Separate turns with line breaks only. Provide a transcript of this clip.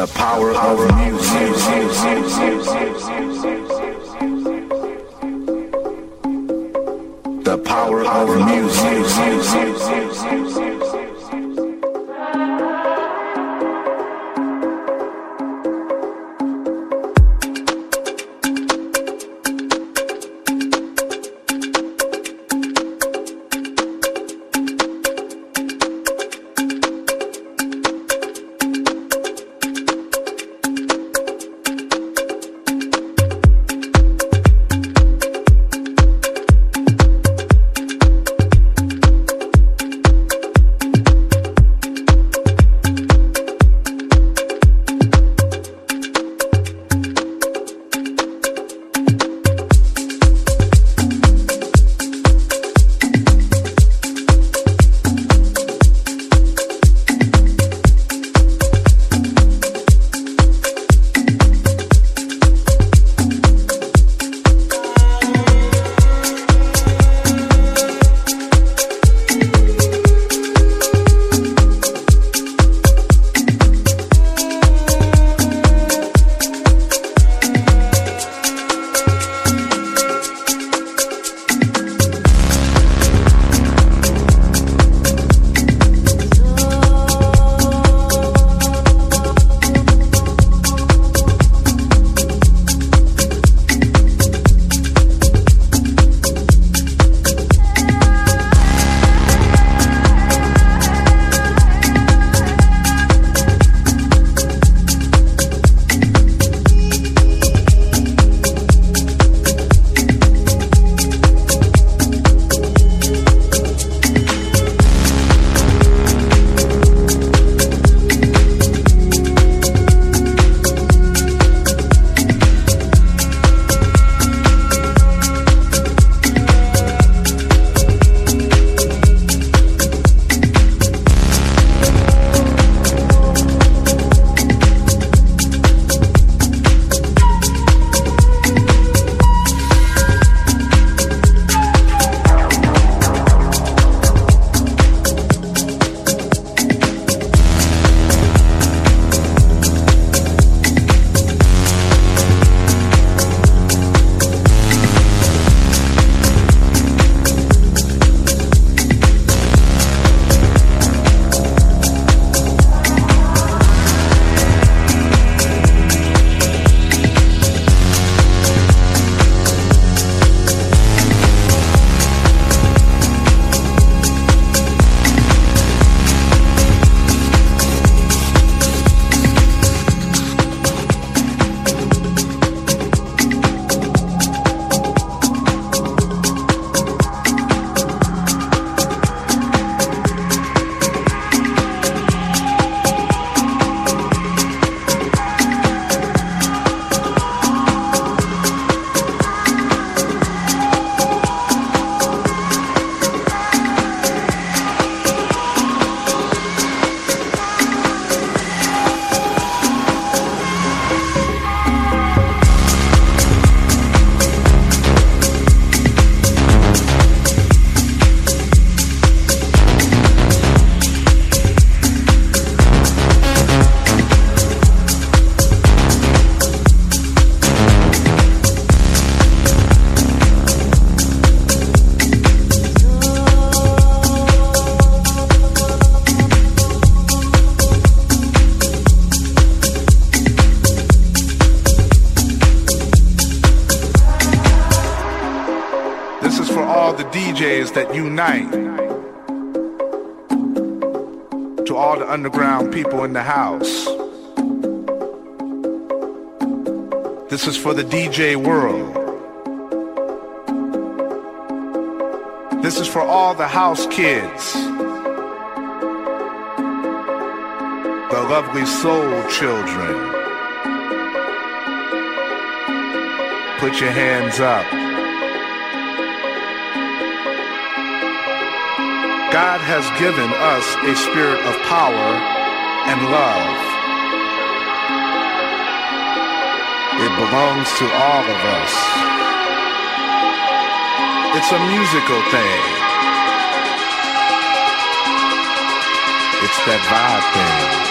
The power of music. The power of music. That unite. To all the underground people in the house. This is for the DJ world. This is for all the house kids. The lovely soul children. Put your hands up. God has given us a spirit of power and love. It belongs to all of us. It's a musical thing. It's that vibe thing.